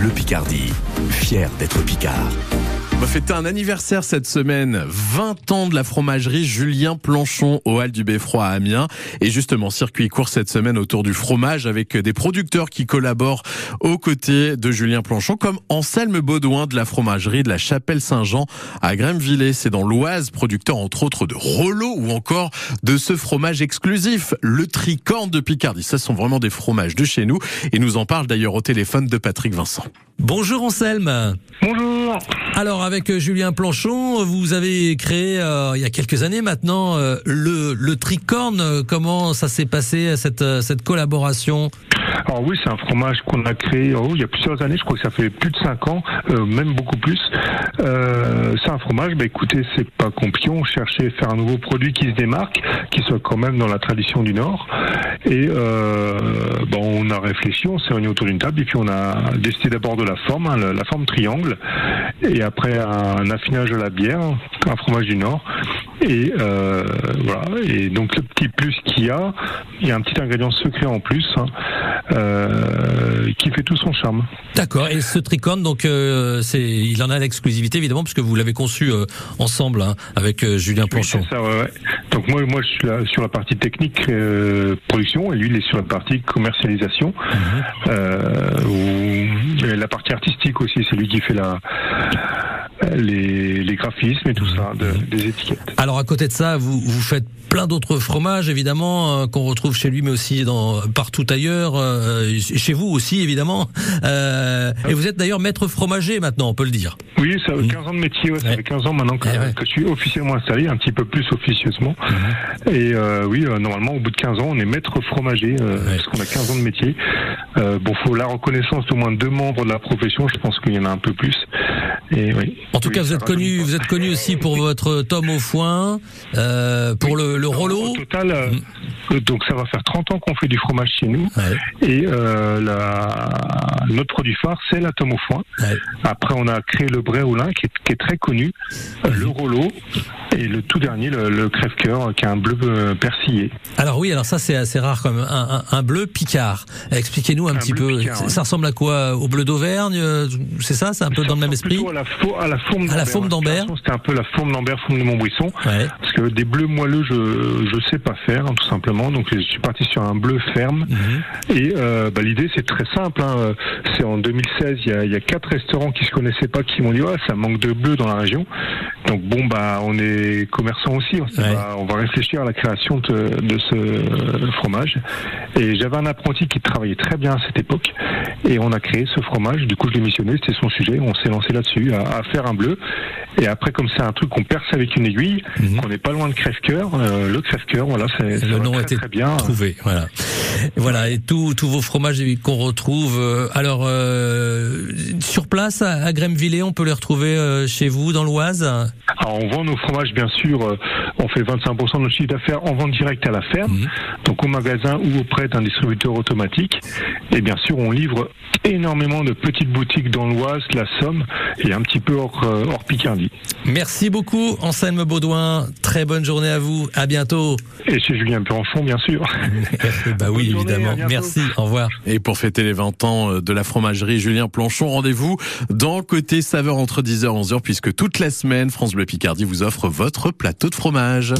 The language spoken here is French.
Bleu Picardie, fier d'être Picard. On va fêter un anniversaire cette semaine, 20 ans de la fromagerie Julien Planchon au Hall du Beffroi à Amiens. Et justement, circuit court cette semaine autour du fromage avec des producteurs qui collaborent aux côtés de Julien Planchon, comme Anselme Baudouin de la fromagerie de la Chapelle Saint-Jean à Grèmevillers. C'est dans l'Oise, producteur entre autres de Rollo ou encore de ce fromage exclusif, le tricorne de Picardie. Ce sont vraiment des fromages de chez nous et nous en parle d'ailleurs au téléphone de Patrick Vincent. Bonjour Anselme. Bonjour. Alors avec euh, Julien Planchon, vous avez créé euh, il y a quelques années maintenant euh, le, le tricorne. Comment ça s'est passé cette, cette collaboration? Alors oui, c'est un fromage qu'on a créé oh, il y a plusieurs années, je crois que ça fait plus de 5 ans, euh, même beaucoup plus. Euh, c'est un fromage, bah écoutez, c'est pas compliqué, on cherchait à faire un nouveau produit qui se démarque, qui soit quand même dans la tradition du Nord. Et euh, bon, on a réfléchi, on s'est réunis autour d'une table et puis on a décidé d'abord de la forme, hein, la, forme triangle, et après un affinage de la bière, un fromage du Nord. Et euh, voilà. Et donc le petit plus qu'il y a, il y a un petit ingrédient secret en plus hein, euh, qui fait tout son charme. D'accord. Et ce tricorne, donc, euh, c'est, il en a l'exclusivité évidemment puisque vous l'avez conçu euh, ensemble hein, avec euh, Julien Planchon. ça, ouais, ouais. Donc moi, moi, je suis là sur la partie technique production et lui, il est sur la partie commercialisation. Mhm. Où, la partie artistique aussi, c'est lui qui fait la les, les graphismes et tout ça, de, des étiquettes. Alors à côté de ça, vous, vous faites plein d'autres fromages évidemment euh, qu'on retrouve chez lui, mais aussi dans partout ailleurs, euh, chez vous aussi évidemment. Euh, et vous êtes d'ailleurs maître fromager maintenant, on peut le dire. Oui, ça fait 15 ans de métier, ouais, ça fait 15 ans maintenant que, eh que, je suis officiellement installé, un petit peu plus officieusement. Mhm. Et euh, oui, euh, normalement au bout de 15 ans, on est maître fromager, parce qu'on a 15 ans de métier. bon, faut la reconnaissance d'au moins deux membres de la profession, je pense qu'il y en a un peu plus. Et oui. En tout cas, vous êtes connu, vous êtes connu aussi pour votre tome au foin, euh, pour le, le rollo. Au total, euh, mm. donc ça va faire 30 ans qu'on fait du fromage chez nous. Ouais. Et euh, la, notre produit phare, c'est la tome au foin. Ouais. Après, on a créé le bray qui est, qui est très connu, le rollo et le tout dernier, le, le crève-cœur, qui est un bleu euh, persillé. Alors oui, alors ça c'est assez rare comme un, un, un, bleu picard. Expliquez-nous un, un petit peu. Picard, ça, ressemble à quoi Au bleu d'Auvergne C'est ça C'est un peu dans le même esprit à la, à la forme à la forme d'Ambert. C'était un peu la forme d'Ambert, forme de Montbrisson. Ouais. Parce que des bleus moelleux, je je sais pas faire, hein, tout simplement. Donc je suis parti sur un bleu ferme. -hmm. Et euh, bah, l'idée c'est très simple. Hein. C'est en 2016, il y a, y a quatre restaurants qui se connaissaient pas qui m'ont dit ouais, ça manque de bleu dans la région. Donc bon bah on est commerçants aussi. On, ouais. va, on va réfléchir à la création de, de ce fromage. Et j'avais un apprenti qui travaillait très bien à cette époque. Et on a créé ce fromage. Du coup je l'ai missionné, c'était son sujet. On s'est lancé là-dessus à, à, faire un bleu. Et après comme c'est un truc qu'on perce avec une aiguille, mm -hmm. on n'est pas loin de crève-cœur. Euh, le crève-cœur, voilà, c'est le nom très, était très bien. trouvé. Voilà. Voilà, et tous vos fromages qu'on retrouve. Euh, alors, euh, sur place à, à on peut les retrouver chez vous dans l'Oise? On vend nos fromages, bien sûr. Euh, on fait 25% de notre chiffre d'affaires en vente directe à la ferme, mmh. donc au magasin ou auprès d'un distributeur automatique. Et bien sûr, on livre énormément de petites boutiques dans l'Oise, la Somme et un petit peu hors, euh, hors Picardie. Merci beaucoup, Anselme Baudouin. Très bonne journée à vous. À bientôt. Et chez Julien Planchon, bien sûr. bah oui, évidemment. Merci. Au revoir. Et pour fêter les 20 ans de la fromagerie Julien Planchon, rendez-vous dans Côté Saveur entre 10h et 11h puisque toute la semaine, France Bleu Picardie vous offre votre plateau de fromage.